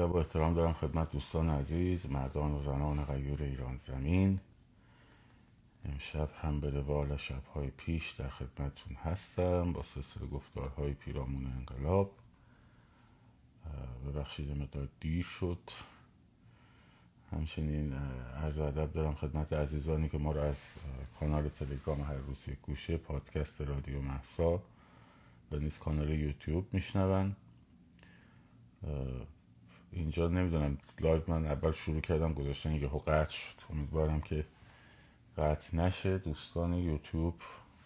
ادب و احترام دارم خدمت دوستان عزیز مردان و زنان غیور ایران زمین. امشب هم به روال شبهای پیش در خدمتتون هستم با سلسله گفتارهای پیرامون انقلاب. ببخشید مقدار دیر شد. همچنین عرض ادب دارم خدمت عزیزانی که ما رو از کانال تلگرام هر روز یک گوشه پادکست رادیو محسا و نیز کانال یوتیوب میشنون. اینجا نمی‌دونم لایو من اول شروع کردم گذاشتن یهو قطع شد. امیدوارم که قطع نشه. دوستان یوتیوب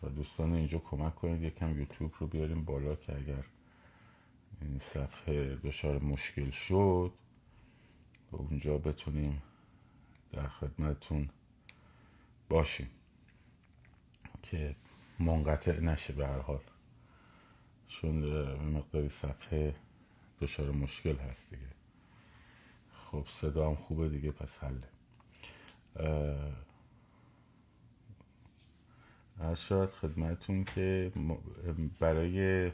و دوستان اینجا کمک کنید یکم یوتیوب رو بیاریم بالا که اگر این صفحه دچار مشکل شد و اونجا بتونیم در خدمتتون باشیم که منقطع نشه به هر حال. چون مقداری صفحه دچار مشکل هست دیگه. خب صدا هم خوبه دیگه پس حله. از شاید خدمتون که برای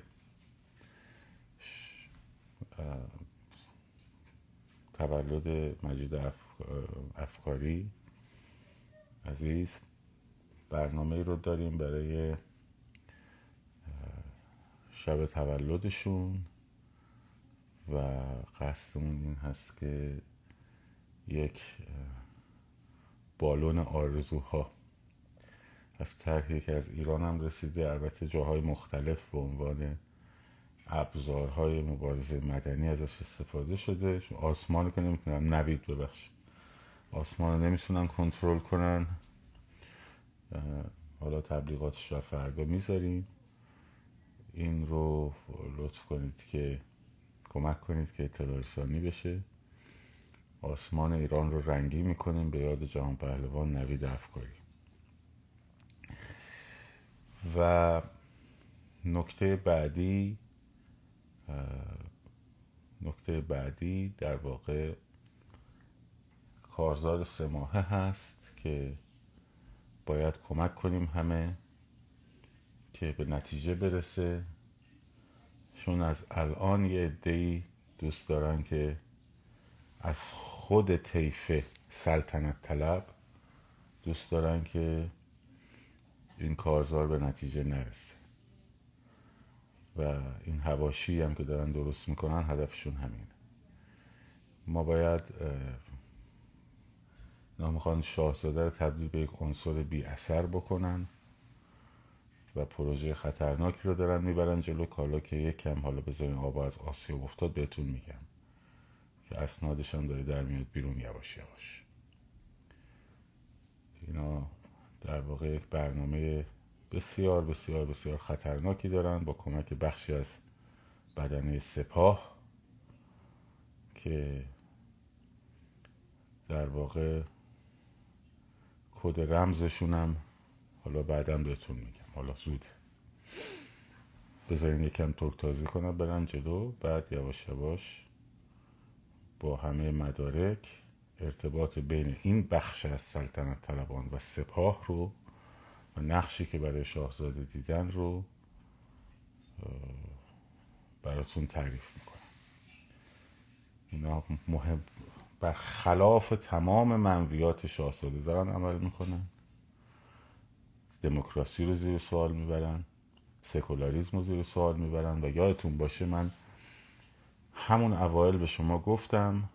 تولد مجید افکاری عزیز برنامه رو داریم برای شب تولدشون و قصدمون این هست که یک بالون آرزوها. از طرحی که از ایران هم رسیده. البته جاهای مختلف به عنوان ابزارهای مبارزه مدنی ازش استفاده شده. آسمان که نمی‌تونن نوید ببخشید. آسمان نمی‌تونن کنترل کنن. حالا تبلیغاتش رو فردا می‌ذاریم. این رو لطف کنید که کمک کنید که اطلاع رسانی بشه. آسمان ایران رو رنگی می‌کنیم به یاد جهان پهلوان نوید افکاری. و نکته بعدی نکته بعدی در واقع کارزار سه ماهه هست که باید کمک کنیم همه که به نتیجه برسه. چون از الان یه عدهای دوست دارن که از خود طیف سلطنت طلب دوست دارن که این کارزار به نتیجه نرسه. و این هواشی هم که دارن درست می‌کنن هدفشون همینه. ما باید نمی‌خوان شاهزاده رو تبدیل به یک عنصر بی اثر بکنن و پروژه خطرناکی رو دارن می‌برن جلو کالا که یک کم حالا بذارین آب از آسیا افتاد بهتون میگم. که اسنادش هم داره در میاد بیرون یواش یواش. اینا در واقع یک برنامه بسیار بسیار بسیار خطرناکی دارن با کمک بخشی از بدنه سپاه که در واقع کد رمزشون هم حالا بعدم بهتون میگم. حالا زود. بذارین یکم ترک تازی کنم برن جلو بعد یواش یواش با همه مدارک ارتباط بین این بخش از سلطنت طلبان و سپاه رو و نقشی که برای شاهزاده دیدن رو براتون تعریف می‌کنم. اینا مهم خلاف تمام منویات شاهزاده دارن عمل می‌کنن. دموکراسی رو زیر سوال می‌برن. سکولاریزم رو زیر سوال می‌برن. و یادتون باشه من همون اوایل به شما گفتم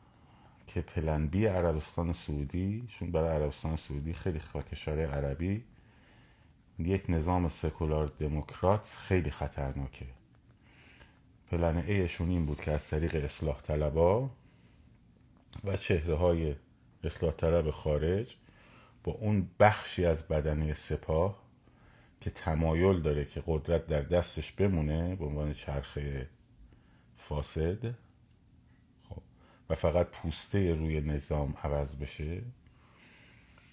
که پلن بی عربستان سعودی چون برای عربستان سعودی خیلی کشور عربی یک نظام سکولار دموکرات خیلی خطرناکه. پلن ایشون این بود که از طریق اصلاح طلبا و چهره های اصلاح طلب خارج با اون بخشی از بدنه سپاه که تمایل داره که قدرت در دستش بمونه به عنوان چرخه فاسد. خب. و فقط پوسته روی نظام عوض بشه.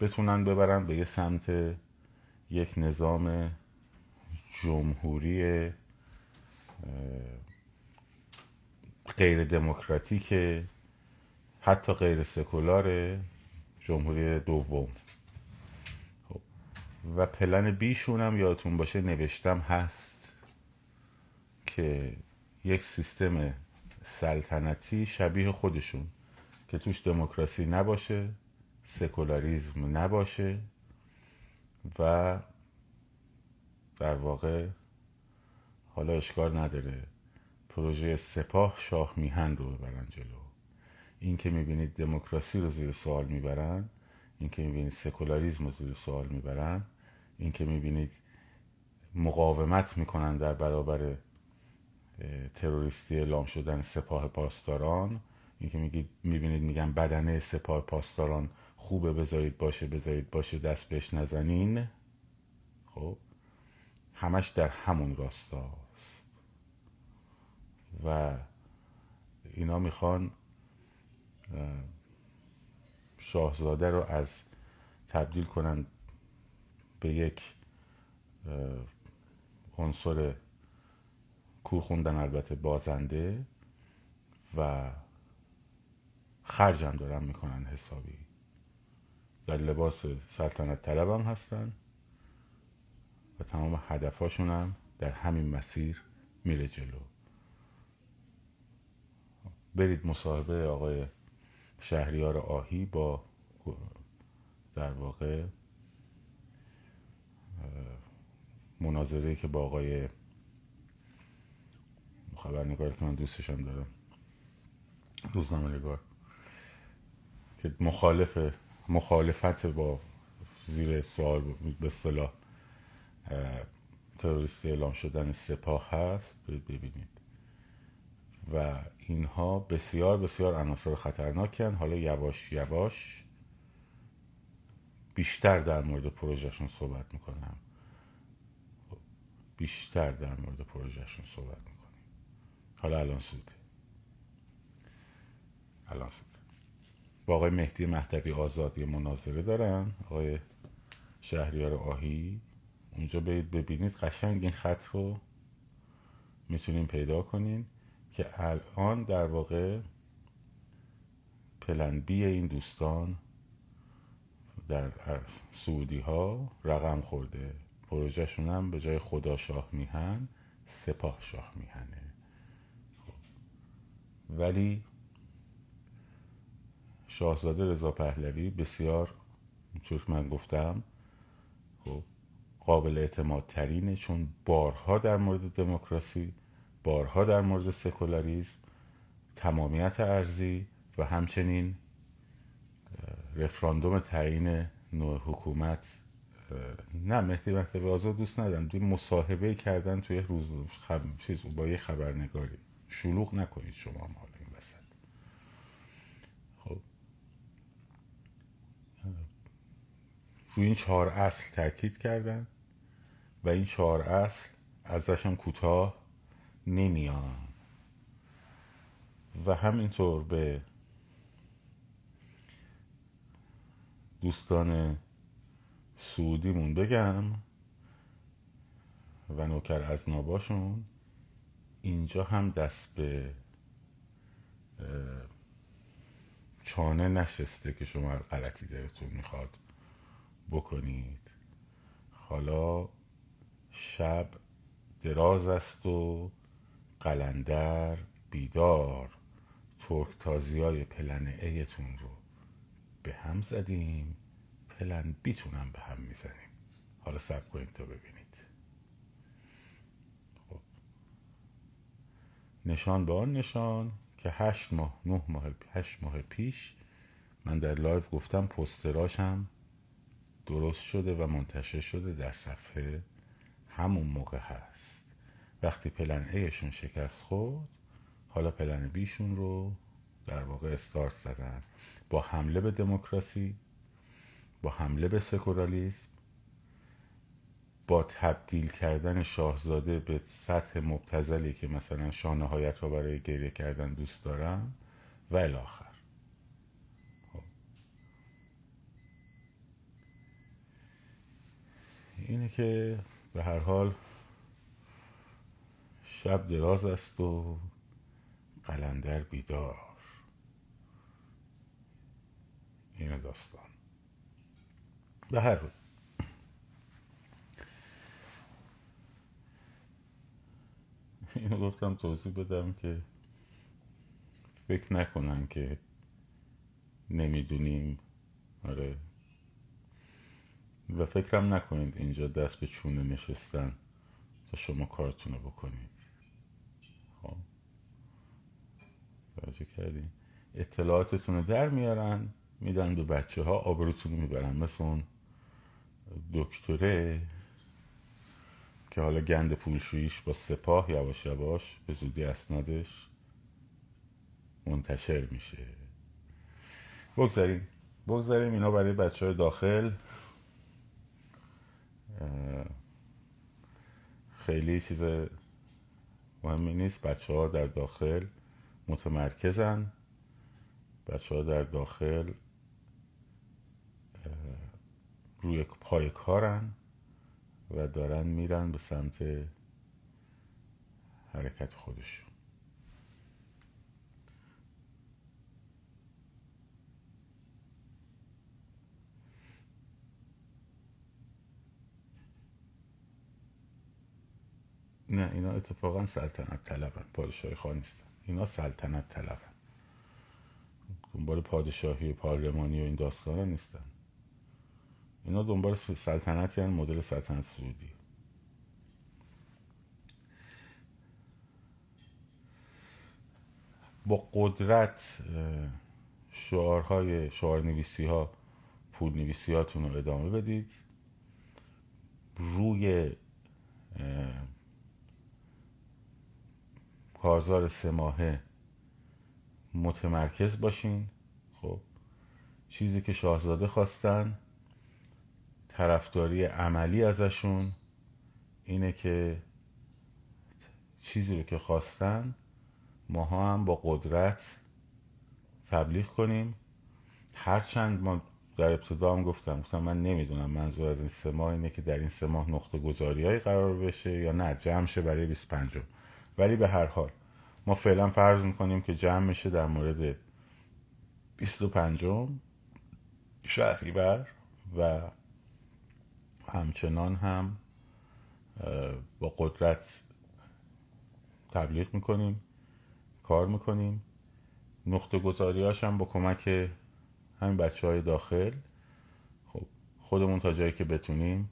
بتونن ببرن به یه سمت یک نظام جمهوری غیر دموکراتیک حتی غیر سکولار جمهوری دوم. خب. و پلن بیشون هم یادتون باشه نوشتم هست که یک سیستم سلطنتی شبیه خودشون که توش دموکراسی نباشه سکولاریزم نباشه و در واقع حالا اشکار نداره. پروژه سپاه شاه میهن رو ببرن جلو. این که می‌بینید دموکراسی رو زیر سوال می‌برن این که می‌بینید سکولاریزم رو زیر سوال می‌برن این که می‌بینید مقاومت می‌کنن در برابر تروریستی اعلام شدن سپاه پاسداران. این که میگید می‌بینید میگن بدنه سپاه پاسداران خوبه بذارید باشه بذارید باشه دست بهش نزنین. خب. همش در همون راستاست. و اینا می‌خوان شاهزاده رو از تبدیل کنن به یک عنصر کور خوندن البته بازنده و خرجم دارن می‌کنن حسابی. در لباس سلطنت طلب هم هستن و تمام هدفاشون هم در همین مسیر میره جلو. برید مصاحبه آقای شهریار آهی با در واقع مناظره که با آقای خبرنگاری که من دوستشم دارم. روزنامه نگار. که مخالف مخالفت با زیر سوال به صلاح تروریستی اعلام شدن سپاه هست. ببینید. و اینها بسیار بسیار عناصر خطرناکن. حالا یواش یواش بیشتر در مورد پروژهشون صحبت می‌کنم. بیشتر در مورد پروژهشون صحبت می‌کنیم حالا الان سوده الان سوده با آقای مهدی مهدوی آزادی مناظره دارن. آقای شهریار آهی. اونجا برید ببینید. قشنگ این خط رو می‌تونیم پیدا کنین که الان در واقع پلن بی این دوستان در سعودی ها رقم خورده. پروژهشون هم به جای خدا شاه میهن سپاه شاه میهنه. ولی شاهزاده رضا پهلوی بسیار چون من گفتم خب قابل اعتماد ترینه چون بارها در مورد دموکراسی بارها در مورد سکولاریزم تمامیت ارزی و همچنین رفراندوم تعیین نوع حکومت نه مهدی مکتب آزاد دوست ندارم. دوی مصاحبه کردن توی روز خب... چیز با یه خبرنگاری. شلوغ نکنید شما هم حالا این وسط. خب. روی این چهار اصل تاکید کردن و این چهار اصل ازشم کوتاه نمیان. و همینطور به دوستان سعودیمون بگم و نوکر از ناباشون. اینجا هم دست به چانه نشسته که شما غلطی دلتون می‌خواد بکنید. حالا شب دراز است و قلندر بیدار. ترک تازی های پلن ایتون رو به هم زدیم پلن بیتونم به هم می‌زنیم. حالا سب کنید تا ببینید خب نشان به آن نشان که هشت ماه نه ماه هشت ماه پیش من در live گفتم پوستراشم درست شده و منتشر شده در صفحه همون موقع هست. وقتی پلن ایشون شکست خورد حالا plan B شون رو در واقع استارت زدن. با حمله به دموکراسی با حمله به سکولاریسم با تبدیل کردن شاهزاده به سطح مبتزلی که مثلا شانهایت رو برای گریه کردن دوست دارم و الاخر خب. اینه که به هر حال شب دراز است و قلندر بیدار. این داستان. به هر حال. اینو گفتم توضیح بدم که فکر نکنن که نمی‌دونیم. آره. و فکرم نکنید اینجا دست به چونه نشستن تا شما کارتونو بکنید. خب. توجه کردین. اطلاعاتتون رو در میارن میدن به بچه ها آبروتون می‌برن. مثل اون دکتره که حالا گند پولشوییش با سپاه یواش یواش به زودی اسنادش منتشر میشه. بگذاریم. بگذاریم اینا برای بچه های داخل خیلی چیز مهمی نیست. بچه ها در داخل متمرکزن. بچه ها در داخل روی پای کارن. و دارن میرن به سمت حرکت خودشون. نه اینا اتفاقا سلطنت طلبن. پادشاهی نیستن. اینا سلطنت طلبن. دنبال پادشاهی پارلمانی و این داستان نیستن. اینا دنبال سلطنتی هن مدل سلطنت سعودی. با قدرت شعارهای شعار نویسی ها پول نویسی هاتون رو ادامه بدید. روی کارزار سه ماهه متمرکز باشین. خب چیزی که شاهزاده خواستن طرفداری عملی ازشون اینه که چیزی رو که خواستن ماها هم با قدرت تبلیغ کنیم. هرچند ما در ابتدا هم گفتم گفتم من نمی‌دونم منظور از این سه ماه اینه که در این سه ماه نقطه گذاری قرار بشه یا نه جمع شه برای 25 ولی به هر حال ما فعلا فرض می‌کنیم که جمع میشه در مورد 25 شهریور و همچنان هم با قدرت تبلیغ می‌کنیم کار می‌کنیم. نقطه گذاریاش هم با کمک همین بچه های داخل. خب خودمون تا جایی که بتونیم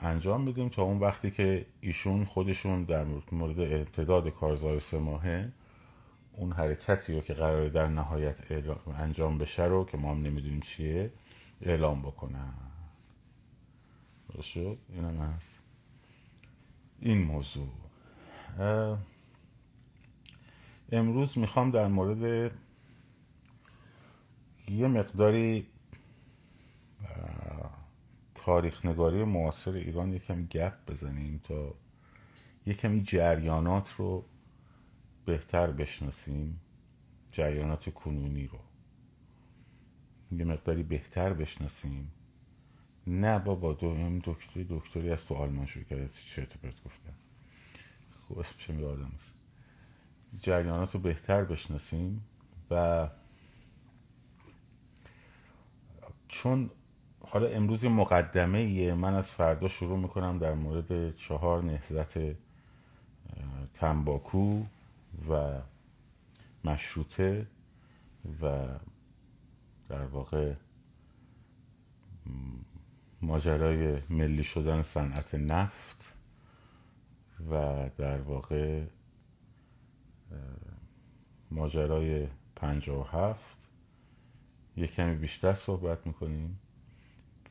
انجام میدیم تا اون وقتی که ایشون خودشون در مورد اعتداد کارزار سه ماهه اون حرکتی رو که قراره در نهایت انجام بشه رو که ما هم نمی‌دونیم چیه اعلام بکنن. شد این هم هست این موضوع. امروز می‌خوام در مورد یه مقداری تاریخ نگاری معاصر ایران یکم گپ بزنیم تا یکم جریانات رو بهتر بشناسیم جریانات کنونی رو. یه مقداری بهتر بشناسیم. نه بابا دو این دکتری دکتری از تو آلمان شروع کرده چرت پرت گفتم خب اسمش یادم است. جریانات رو بهتر بشناسیم و چون حالا امروز یه مقدمه ایه من از فردا شروع می‌کنم در مورد چهار نهزت تنباکو و مشروطه و در واقع ماجرای ملی شدن صنعت نفت و در واقع ماجرای هفت. یه کمی بیشتر صحبت می‌کنیم.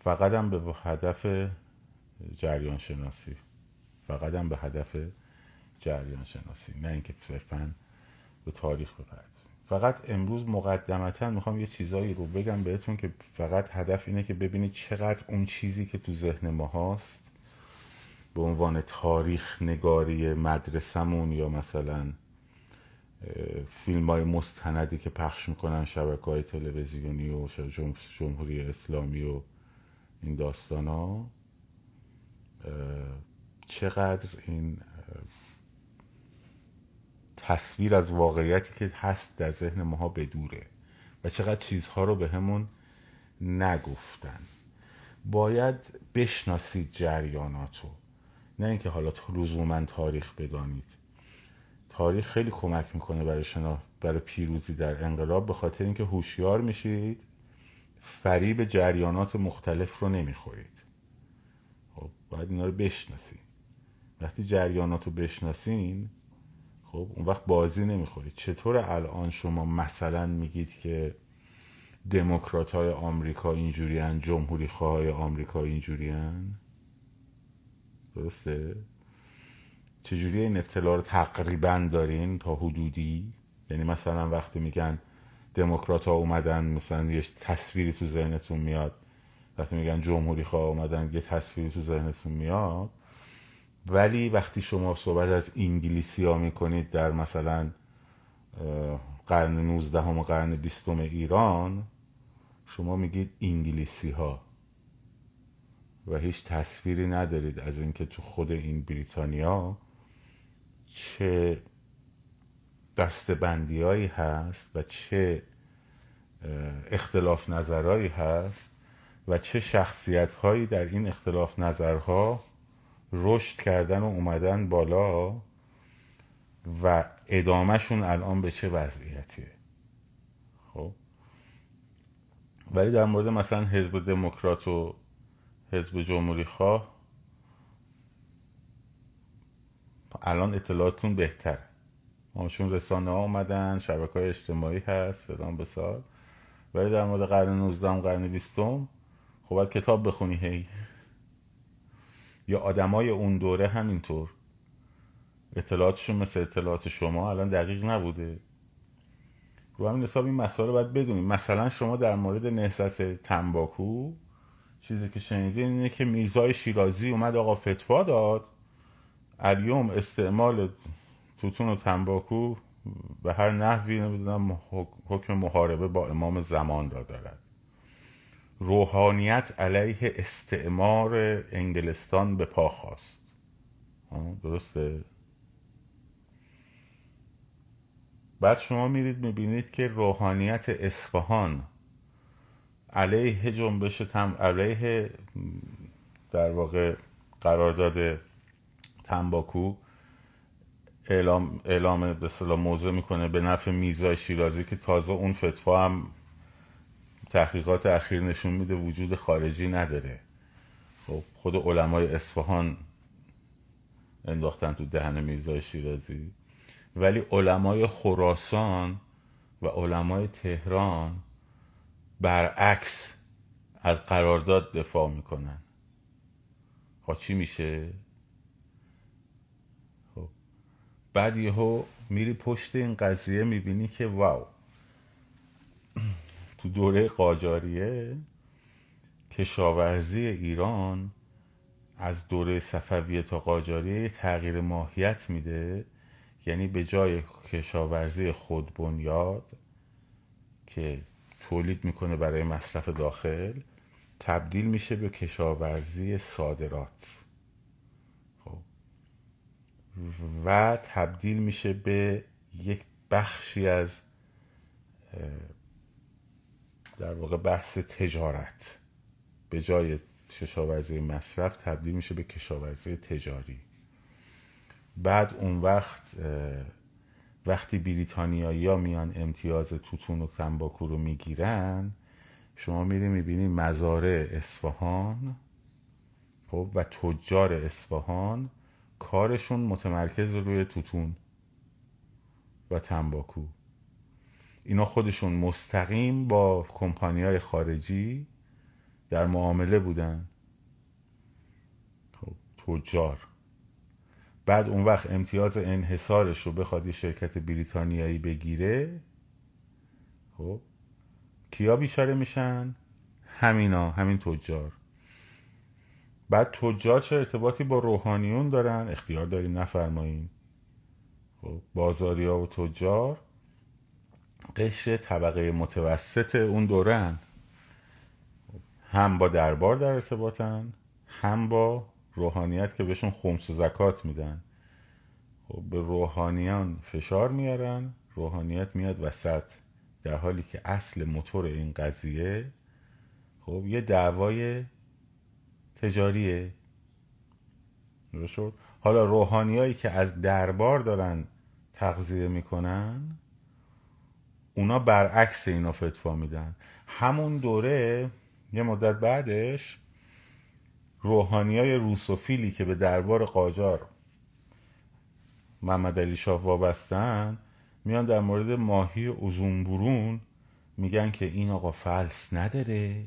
فقط هم به هدف جریان شناسی فقط هم به هدف جریان شناسی نه اینکه صرفا به تاریخ بپردازیم. فقط امروز مقدمتا می‌خوام یه چیزایی رو بگم بهتون که فقط هدف اینه که ببینید چقدر اون چیزی که تو ذهن ما هست به عنوان تاریخ نگاری مدرسمون یا مثلا فیلم های مستندی که پخش می‌کنن شبکه های تلویزیونی و جمهوری اسلامی و این داستان ها چقدر این تصویر از واقعیتی که هست در ذهن ماها بدوره و چقدر چیزها رو به همون نگفتن. باید بشناسید جریاناتو. نه اینکه حالا لزوما تاریخ بدانید. تاریخ خیلی کمک می‌کنه برای شنا برای پیروزی در انقلاب به خاطر اینکه هوشیار میشید فریب جریانات مختلف رو نمی‌خورید. خب باید اینا رو بشناسید. وقتی جریانات رو بشناسین خب اون وقت بازی نمی‌خورید چطور الان شما مثلا میگید که دموکرات های آمریکا اینجوریان جمهوری خواه آمریکا اینجوریان درسته؟ چجوری این اطلاع رو تقریبا دارین تا حدودی؟ یعنی مثلا وقتی میگن دموکرات ها اومدن مثلا یه تصویری تو ذهنتون میاد. وقتی میگن جمهوری خواه اومدن یه تصویری تو ذهنتون میاد. ولی وقتی شما صحبت از انگلیسی ها می‌کنید در مثلا قرن 19 و قرن 20 ایران شما میگید انگلیسی ها. و هیچ تصویری ندارید از اینکه تو خود این بریتانیا چه دستبندی هست و چه اختلاف نظرهایی هست و چه شخصیت هایی در این اختلاف نظرها رشد کردن و اومدن بالا و ادامهشون الان به چه وضعیتیه؟ خب. ولی در مورد مثلا حزب دموکرات و حزب جمهوری خواه الان اطلاعاتون بهتر. چون رسانه ها اومدن شبکه های اجتماعی هست فلان بسار. ولی در مورد قرن 19 قرن 20 خب باید کتاب بخونی هی. یا آدمای اون دوره همینطور. اطلاعاتشون مثل اطلاعات شما الان دقیق نبوده. رو همین حساب این مسائل باید بدونیم. مثلا شما در مورد نهست تنباکو چیزی که شنیدین اینه که میرزای شیرازی اومد آقا فتوا داد. الیوم استعمال توتون و تنباکو به هر نحوی نمی‌دونم حکم محاربه با امام زمان را دارد. روحانیت علیه استعمار انگلستان به پا خواست. درسته؟ بعد شما میرید می‌بینید که روحانیت اصفهان علیه جنبش تم علیه در واقع قرارداد تنباکو اعلام اعلام به صلاح موضع می‌کنه به نفع میزای شیرازی که تازه اون فتوا هم تحقیقات اخیر نشون میده وجود خارجی نداره. خب خود علمای اصفهان انداختن تو دهن میزای شیرازی. ولی علمای خراسان و علمای تهران برعکس از قرارداد دفاع می‌کنن. ها خب چی میشه؟ خب بعد یهو میری پشت این قضیه می‌بینی که واو. تو دوره قاجاریه. کشاورزی ایران از دوره صفویه تا قاجاریه تغییر ماهیت میده. یعنی به جای کشاورزی خود بنیاد که تولید می‌کنه برای مصرف داخل تبدیل میشه به کشاورزی صادرات. خب. و تبدیل میشه به یک بخشی از در واقع بحث تجارت. به جای کشاورزی مصرف تبدیل میشه به کشاورزی تجاری. بعد اون وقت وقتی بریتانیایی ها میان امتیاز توتون و تنباکو رو می‌گیرن شما میری می‌بینی مزارع اصفهان خب و تجار اصفهان کارشون متمرکز روی توتون و تنباکو. اینا خودشون مستقیم با کمپانی های خارجی در معامله بودن. خب تجار. بعد اون وقت امتیاز انحصارش رو بخواد یه شرکت بریتانیایی بگیره خب کیا بیچاره میشن؟ همینا همین تجار. بعد تجار چه ارتباطی با روحانیون دارن؟ اختیار داریم نفرماییم خب بازاری ها و تجار قشر طبقه متوسط اون دورن. هم با دربار در ارتباطن هم با روحانیت که بهشون خمس و زکات میدن. خب به روحانیان فشار میارن روحانیت میاد وسط. در حالی که اصل موتور این قضیه خب یه دعوای تجاریه. شد؟ حالا روحانیایی که از دربار دارن تغذیه می‌کنن اونا برعکس اینا فتوا میدن. همون دوره یه مدت بعدش روحانی های روسوفیلی که به دربار قاجار محمد علی شاه وابستن میان در مورد ماهی برون میگن که این آقا فلس نداره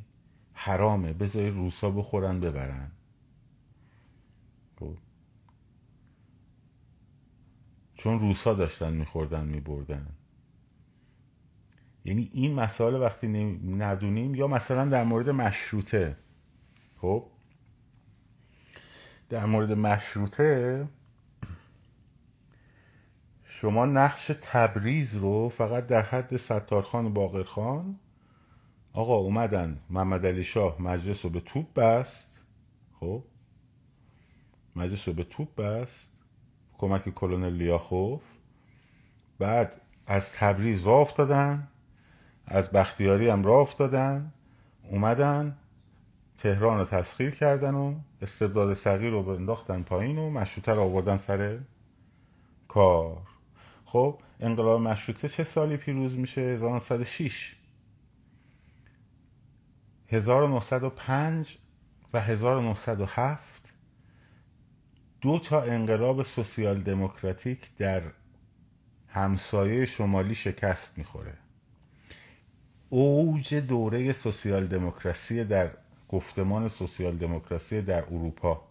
حرامه بذاری روسا بخورن ببرن. خب. چون روسا داشتن میخوردن میبردن. یعنی این مسائل وقتی ندونیم یا مثلا در مورد مشروطه. خب؟ در مورد مشروطه شما نقش تبریز رو فقط در حد ستارخان و باقرخان آقا اومدن محمد علی شاه مجلس رو به توپ بست. خب؟ مجلس رو به توپ بست. کمک کلونل لیاخوف. بعد از تبریز راه افتادن. از بختیاری هم راه افتادن اومدن تهران رو تسخیر کردن و استبداد صغیر رو انداختن پایین و مشروطه رو آوردن سر کار. خب انقلاب مشروطه چه سالی پیروز میشه؟ 1906 1905 و 1907 دو تا انقلاب سوسیال دموکراتیک در همسایه شمالی شکست می‌خوره. اوج دوره سوسیال دموکراسی در گفتمان سوسیال دموکراسی در اروپا.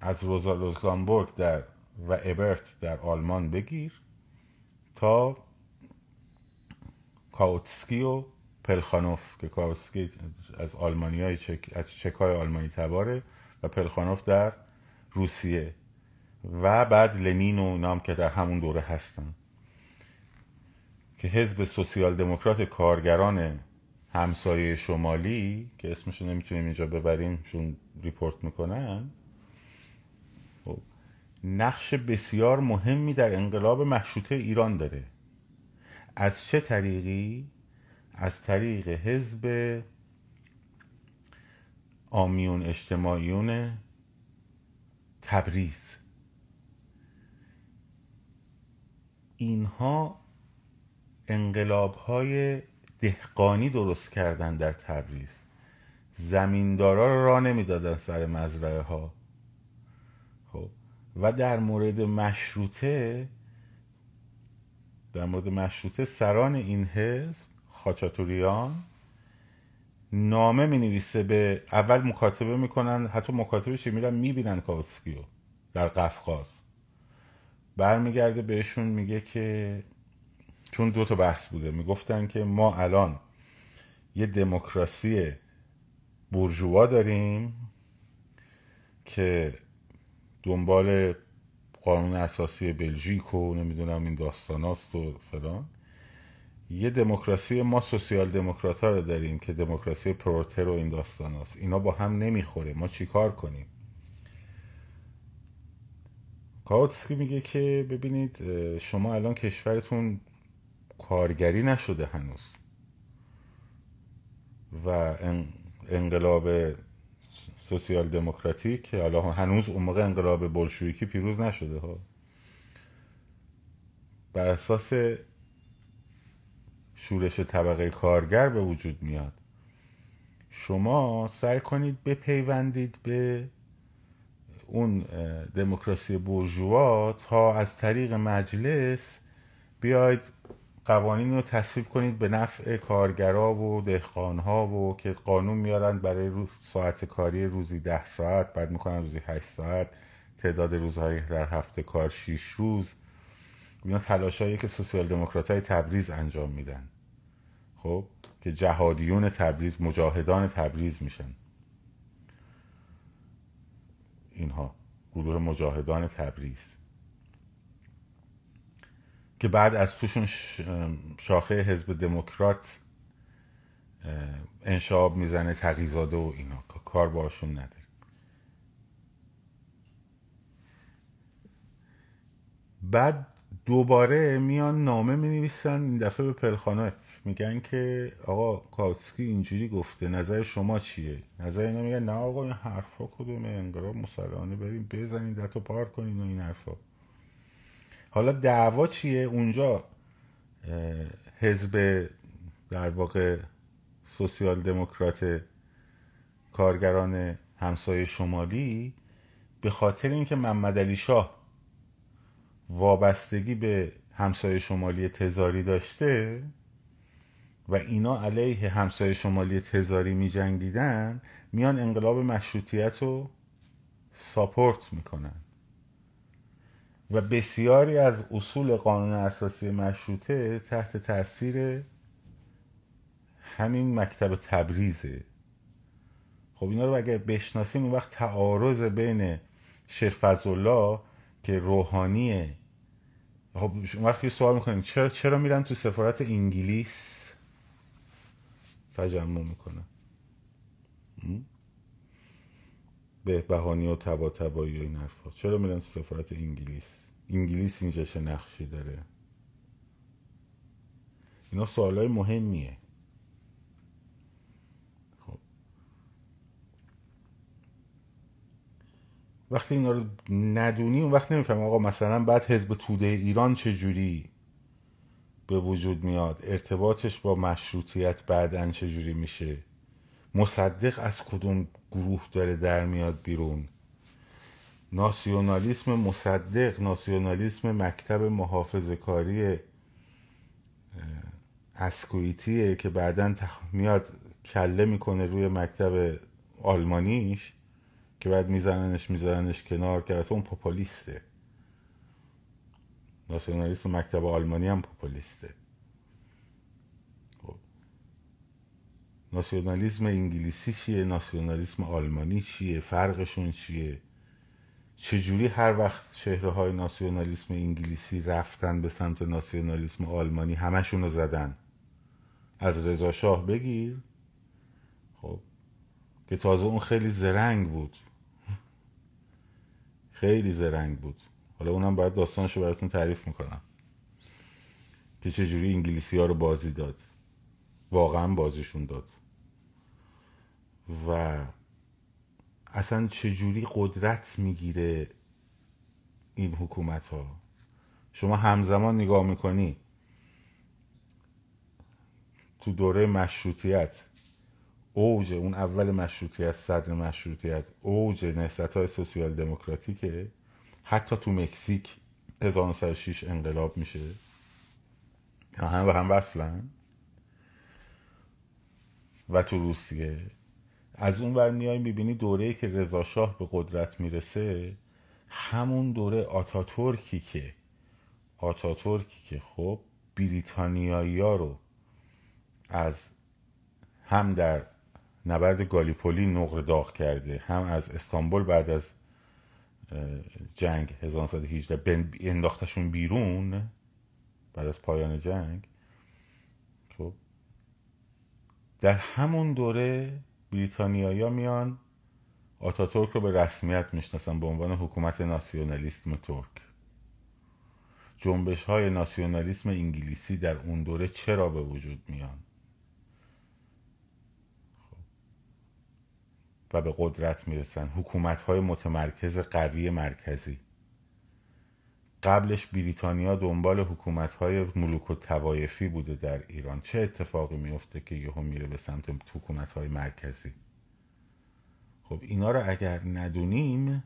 از روزا لوزگانبورگ در و ابرت در آلمان بگیر تا کاوتسکی و پلخانوف که کاوتسکی از آلمانی های چک، از چکای آلمانی تباره و پلخانوف در روسیه. و بعد لنین و نام که در همون دوره هستن. که حزب سوسیال دموکرات کارگران همسایه شمالی که اسمشو نمی‌تونیم اینجا ببریم چون ریپورت می‌کنن خب، نقش بسیار مهمی در انقلاب مشروطه ایران داره از چه طریقی؟ از طریق حزب آمیون اجتماعیون تبریز اینها انقلاب های دهقانی درست کردن در تبریز. زمیندارا راه نمی‌دادن سر مزرعه ها خب و در مورد مشروطه در مورد مشروطه سران این حزب خاچاتوریان نامه می نویسه به اول مکاتبه می‌کنن حتی مکاتبه میرن می‌بینن کاوسکیو در قفقاز. برمیگرده بهشون میگه که چون دو تا بحث بوده. می‌گفتن که ما الان یه دموکراسی بورژوا داریم که دنبال قانون اساسی بلژیک و نمی‌دونم این داستاناست و فلان. یه دموکراسی ما سوسیال دموکرات رو داریم که دموکراسی پروتر و این داستاناست اینا با هم نمی‌خوره. ما چیکار کنیم؟ کاوتسکی میگه که ببینید شما الان کشورتون کارگری نشده هنوز. و انقلاب سوسیال دموکراتیک حالا هنوز اون موقع انقلاب بلشویکی پیروز نشده ها. بر اساس شورش طبقه کارگر به وجود میاد. شما سعی کنید بپیوندید به اون دموکراسی بورژوا تا از طریق مجلس بیاید قوانین رو تصویب کنید به نفع کارگرا و دهقانها و که قانون میارن برای ساعت کاری روزی ده ساعت بعد می‌کنن روزی هشت ساعت تعداد روزهای در هفته کار شیش روز. اینا تلاشایی که سوسیال دموکرات های تبریز انجام میدن. خب؟ که جهادیون تبریز مجاهدان تبریز میشن. اینها. گروه مجاهدان تبریز. که بعد از توشون شاخه حزب دموکرات انشاب می‌زنه تقیزاده و اینا. کار باشون نداره بعد دوباره میان نامه می نویسن این دفعه به پلخانه. میگن که آقا کاتسکی اینجوری گفته نظر شما چیه؟ نظر اینا میگن نه آقا این حرفا کدومه؟ انقلاب مسلحانه بریم بزنین دتو پار کنین و این حرفا. حالا دعوا چیه اونجا؟ حزب در واقع سوسیال دموکرات کارگران همسایه شمالی به خاطر اینکه محمد علی شاه وابستگی به همسایه شمالی تزاری داشته و اینا علیه همسایه شمالی تزاری می جنگیدن میان انقلاب مشروطیت رو ساپورت می‌کنن. و بسیاری از اصول قانون اساسی مشروطه تحت تاثیر همین مکتب تبریزه. خب اینا رو اگر بشناسیم اون وقت تعارض بین شیخ فضلالله که روحانیه. خب اون وقت سوال می‌کنیم چرا چرا میرن تو سفارت انگلیس؟ تجمع می‌کنن. به بهانی و تبا تبایی و این حرفا. چرا میرن سفارت انگلیس؟ انگلیس اینجا چه نقشی داره؟ اینا سوالای مهمیه. خب. وقتی اینا رو ندونی اون وقت نمیفهم آقا مثلا بعد حزب توده ایران چه جوری به وجود میاد؟ ارتباطش با مشروطیت بعدا جوری میشه؟ مصدق از کدوم گروه داره در میاد بیرون؟ ناسیونالیسم مصدق ناسیونالیسم مکتب محافظ کاری اسکویتیه که بعدا میاد کله می‌کنه روی مکتب آلمانیش که بعد میزننش میزننش کنار که اون پوپولیسته. ناسیونالیسم مکتب آلمانی هم پوپولیسته. ناسیونالیسم انگلیسی چیه؟ ناسیونالیسم آلمانی چیه؟ فرقشون چیه؟ چجوری هر وقت چهره های ناسیونالیسم انگلیسی رفتن به سمت ناسیونالیسم آلمانی همشون رو زدن؟ از رضا شاه بگیر. خب که تازه اون خیلی زرنگ بود. خیلی زرنگ بود. حالا اونم باید داستانشو براتون تعریف می‌کنم. که چجوری انگلیسی ها رو بازی داد. واقعا بازیشون داد. و اصلا چجوری قدرت می‌گیره این حکومت ها شما همزمان نگاه می‌کنی. تو دوره مشروطیت اوج اون اول مشروطیت صدر مشروطیت اوج نهست های سوسیال دموکراتیکه حتی تو مکزیک 1906 انقلاب میشه. هم و هم وصلن. و تو روسیه. از اون ور میای می‌بینی دوره که رضا شاه به قدرت می‌رسه همون دوره آتاتورکی که آتاتورکی که خب بریتانیایی ها رو از هم در نبرد گالیپولی نقر داغ کرده هم از استانبول بعد از جنگ 1918 انداختشون بیرون بعد از پایان جنگ خب در همون دوره بریتانیایی میان آتاتورک رو به رسمیت می‌شناسن به عنوان حکومت ناسیونالیسم ترک. جنبش های ناسیونالیسم انگلیسی در اون دوره چرا به وجود میان؟ خب. و به قدرت می‌رسن. حکومت های متمرکز قوی مرکزی. قبلش بریتانیا دنبال حکومت های ملوک و توایفی بوده در ایران. چه اتفاقی میفته که یهو میره به سمت حکومت های مرکزی؟ خب اینا رو اگر ندونیم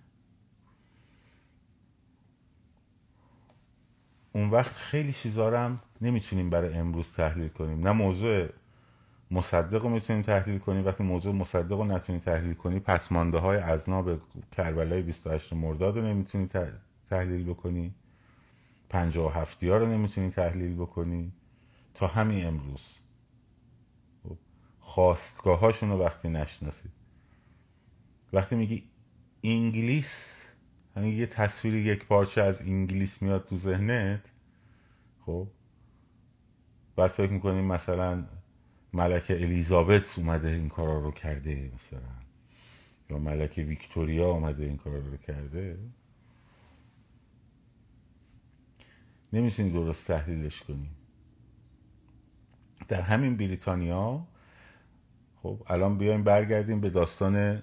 اون وقت خیلی چیزا رو هم نمی‌تونیم برای امروز تحلیل کنیم. نه موضوع مصدق رو می‌تونیم تحلیل کنیم. وقتی موضوع مصدق رو نتونیم تحلیل کنیم پسمانده های ازناب کربلای 28 مرداد رو نمی‌تونیم تحلیل بکنی. پنجاه و هفتی ها رو نمی‌تونی تحلیل بکنی. تا همین امروز. خب، خواستگاه هاشون رو وقتی نشناسید وقتی میگی انگلیس همین یه تصویر یک پارچه از انگلیس میاد تو ذهنت خب بعد فکر می‌کنیم مثلا ملکه الیزابت اومده این کارا رو کرده مثلا. یا ملکه ویکتوریا اومده این کارا رو کرده. نمی‌تونی درست تحلیلش کنی. در همین بریتانیا خب الان بیایم برگردیم به داستان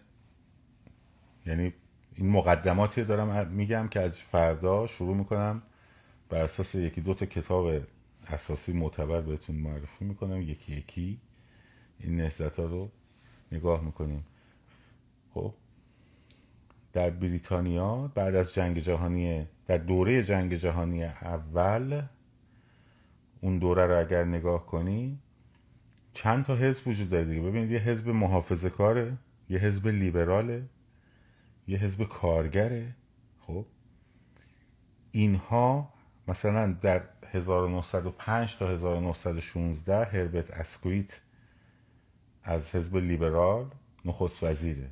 یعنی این مقدماتی دارم میگم که از فردا شروع می‌کنم. بر اساس یکی دو تا کتاب اساسی معتبر بهتون معرفی می‌کنم. یکی یکی این نهزت ها رو نگاه می‌کنیم. خب در بریتانیا بعد از جنگ جهانی در دوره جنگ جهانی اول اون دوره رو اگر نگاه کنی چند تا حزب وجود داره دیگه. ببینید یه حزب محافظه کاره یه حزب لیبراله یه حزب کارگره. خب؟ اینها مثلا در 1905 تا 1916 هربرت اسکویت از حزب لیبرال نخست وزیره.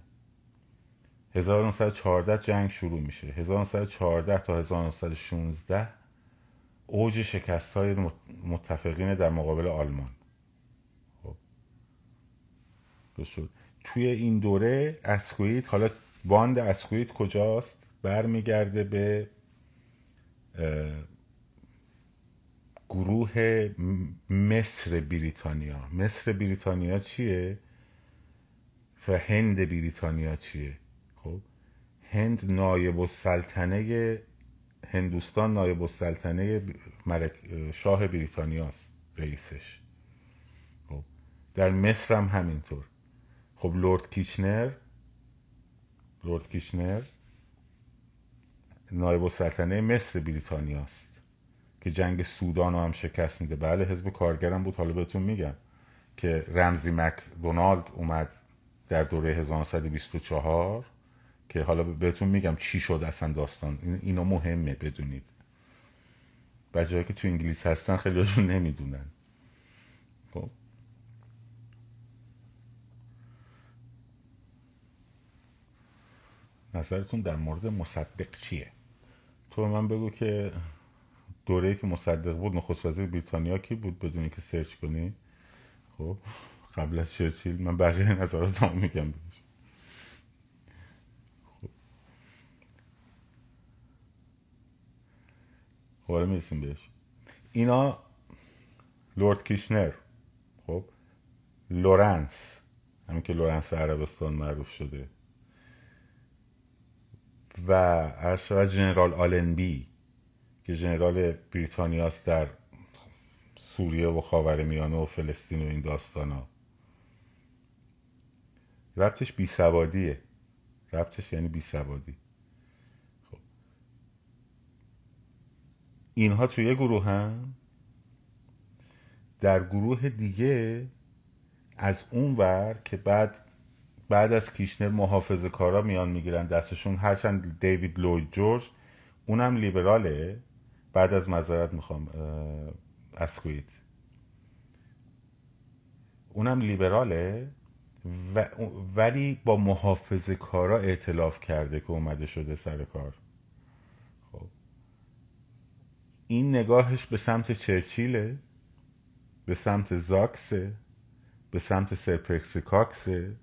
1914 جنگ شروع میشه. 1914 تا 1916 اوج شکست های متفقین در مقابل آلمان. خب. توی این دوره اسکویت حالا باند اسکویت کجاست؟ برمیگرده به گروه مصر بریتانیا. مصر بریتانیا چیه؟ و هند بریتانیا چیه؟ هند نایب السلطنه هندوستان نایب السلطنه شاه بریتانیاست رئیسش. خب در مصر هم همینطور. خب لورد کیچنر لورد کیچنر نایب السلطنه مصر بریتانیاست که جنگ سودان رو هم شکست میده. بله حزب کارگرم بود. حالا بهتون میگم که رمزی مک دونالد اومد در دوره 1924 که حالا بهتون میگم چی شد اصلا داستان. اینا مهمه بدونید. بچه که تو انگلیس هستن خیلی هاشون نمی‌دونن. خب. نظرتون در مورد مصدق چیه؟ تو به من بگو که دوره که مصدق بود نخست وزیر بریتانیا کی بود بدونی که سرچ کنی؟ خب قبل از چرچیل من بقیه نظرات هم میگم خب خب می‌رسیم بهش. اینا لورد کیشنر خب؟ لورنس. همین که لورنس عربستان معروف شده. و ارشد General آلنبی که General بریتانیاست در سوریه و خاور میانه و فلسطین و این داستان ها ربطش بی سوادیه ربطش یعنی بی سوادی خب. اینها توی گروه هم؟ در گروه دیگه از اون ور که بعد بعد از کیشنر محافظ کارا میان می‌گیرن دستشون هرچند دیوید لوید جورج اونم لیبراله. بعد از مذارت می‌خوام اسکویت. اونم لیبراله و ولی با محافظ کارا اعتلاف کرده که اومده شده سر کار خب این نگاهش به سمت چرچیله به سمت زاکسه به سمت سرپرکسیکاکسه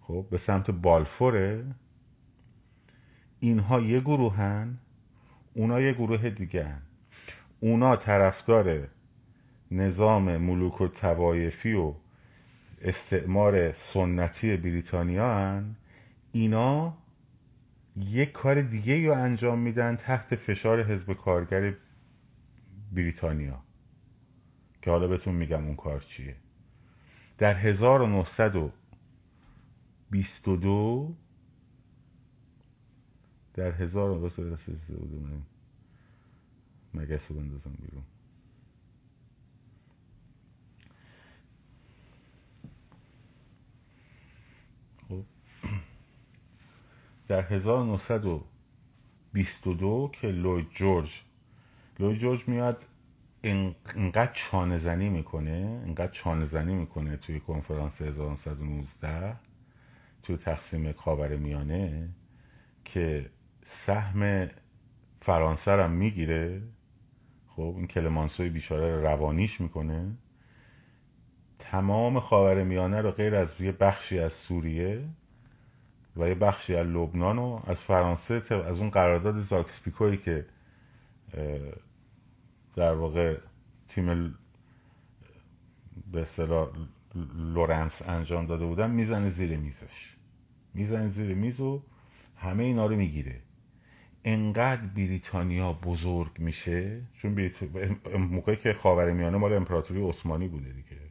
خب به سمت بالفوره اینها یه گروهن اونا یه گروه دیگه هن. اونا طرفدار نظام ملوک و توایفی و استعمار سنتی بریتانیا هن. اینا یک کار دیگه رو انجام میدن تحت فشار حزب کارگر بریتانیا که حالا بهتون میگم اون کار چیه. در 1922 در هزار واسه رسیده بودم مگس رو بندازم بیرون. خب. در 1922 که لوید جورج لوید جورج میاد اینقدر چانه زنی می‌کنه اینقدر چانه زنی می‌کنه توی کنفرانس 1919 توی تقسیم خاور میانه که سهم فرانسه هم می‌گیره. خب این کلمانسوی بیچاره روانیش می‌کنه. تمام خاور میانه رو غیر از یه بخشی از سوریه و یه بخشی از لبنان و از فرانسه از اون قرارداد زاکسپیکوی که در واقع تیم به اصطلاح لورنس انجام داده بودن می‌زنه زیر میزش. می‌زنه زیر میز و همه اینا رو می‌گیره. انقدر بریتانیا بزرگ میشه چون بریت... موقعی که خاورمیانه مال امپراتوری عثمانی بوده دیگه.